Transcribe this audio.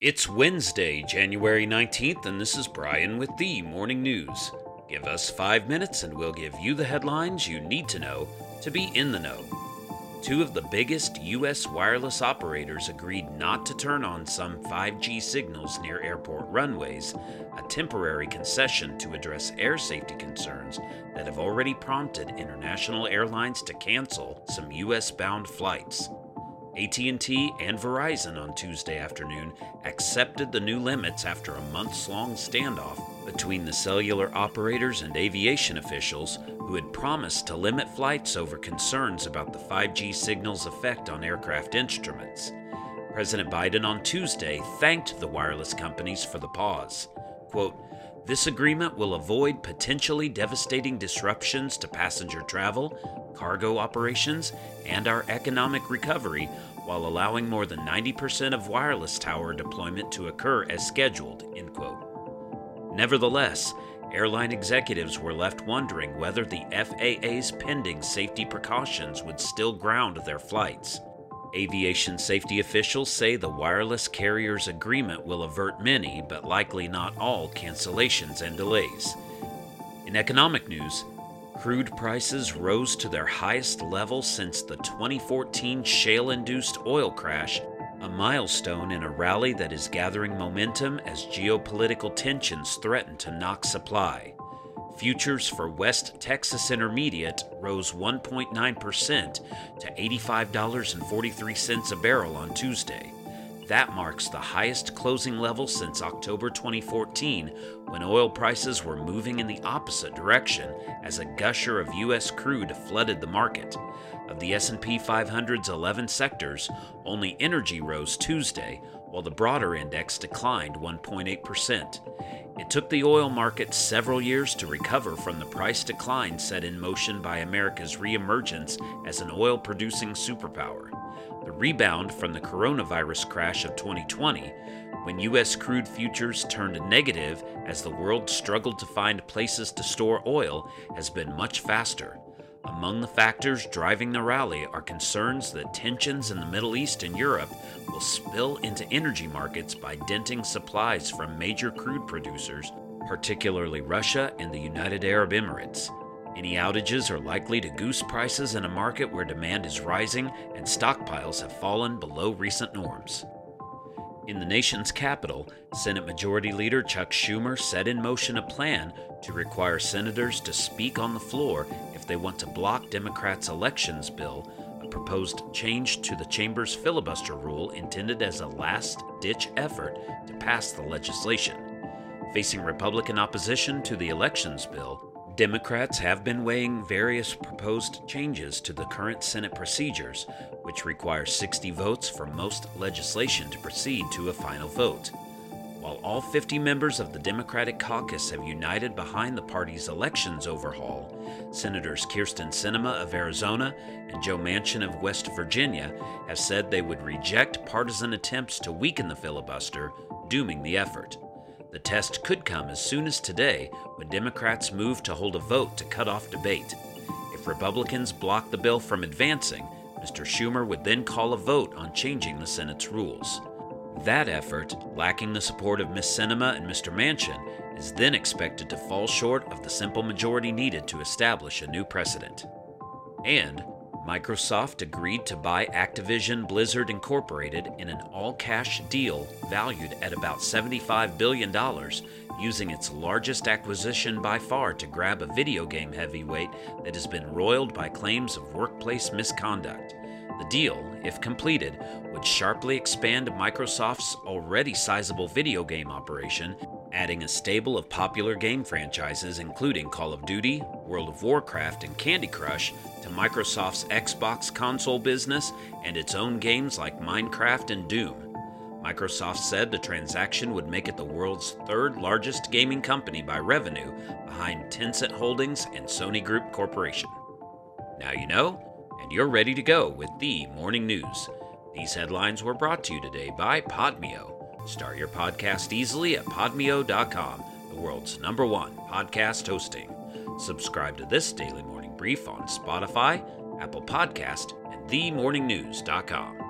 It's Wednesday, January 19th, and this is Brian with the Morning News. Give us five minutes and we'll give you the headlines you need to know to be in the know. Two of the biggest U.S. wireless operators agreed not to turn on some 5G signals near airport runways, a temporary concession to address air safety concerns that have already prompted international airlines to cancel some U.S. bound flights. AT&T and Verizon on Tuesday afternoon accepted the new limits after a months-long standoff between the cellular operators and aviation officials who had promised to limit flights over concerns about the 5G signal's effect on aircraft instruments. President Biden on Tuesday thanked the wireless companies for the pause. Quote, this agreement will avoid potentially devastating disruptions to passenger travel, cargo operations, and our economic recovery while allowing more than 90% of wireless tower deployment to occur as scheduled. End quote. Nevertheless, airline executives were left wondering whether the FAA's pending safety precautions would still ground their flights. Aviation safety officials say the wireless carrier's agreement will avert many, but likely not all, cancellations and delays. In economic news, crude prices rose to their highest level since the 2014 shale induced oil crash, a milestone in a rally that is gathering momentum as geopolitical tensions threaten to knock supply. Futures for West Texas Intermediate rose 1.9% to $85.43 a barrel on Tuesday. That marks the highest closing level since October 2014, when oil prices were moving in the opposite direction as a gusher of US crude flooded the market. Of the S&P 500's 11 sectors, only energy rose Tuesday, while the broader index declined 1.8%. It took the oil market several years to recover from the price decline set in motion by America's reemergence as an oil producing superpower. The rebound from the coronavirus crash of 2020, when U.S. crude futures turned negative as the world struggled to find places to store oil, has been much faster. Among the factors driving the rally are concerns that tensions in the Middle East and Europe will spill into energy markets by denting supplies from major crude producers, particularly Russia and the United Arab Emirates. Any outages are likely to goose prices in a market where demand is rising and stockpiles have fallen below recent norms. In the nation's capital, Senate Majority Leader Chuck Schumer set in motion a plan to require senators to speak on the floor if they want to block Democrats' elections bill, a proposed change to the chamber's filibuster rule intended as a last ditch effort to pass the legislation. Facing Republican opposition to the elections bill, Democrats have been weighing various proposed changes to the current Senate procedures, which require 60 votes for most legislation to proceed to a final vote. While all 50 members of the Democratic caucus have united behind the party's elections overhaul, Senators Kyrsten Sinema of Arizona and Joe Manchin of West Virginia have said they would reject partisan attempts to weaken the filibuster, dooming the effort. The test could come as soon as today when Democrats move to hold a vote to cut off debate. If Republicans block the bill from advancing, Mr. Schumer would then call a vote on changing the Senate's rules. That effort, lacking the support of Ms. Sinema and Mr. Manchin, is then expected to fall short of the simple majority needed to establish a new precedent. And Microsoft agreed to buy Activision Blizzard Incorporated in an all cash deal valued at about $75 billion, using its largest acquisition by far to grab a video game heavyweight that has been roiled by claims of workplace misconduct. The deal, if completed, would sharply expand Microsoft's already sizable video game operation, adding a stable of popular game franchises including Call of Duty, World of Warcraft, and Candy Crush to Microsoft's Xbox console business and its own games like Minecraft and Doom. Microsoft said the transaction would make it the world's third largest gaming company by revenue, behind Tencent Holdings and Sony Group Corporation. Now you know, and you're ready to go with the morning news. These headlines were brought to you today by Podmeo. Start your podcast easily at podmeo.com, the world's number one podcast hosting. Subscribe to this daily morning brief on Spotify, Apple Podcast, and themorningnews.com.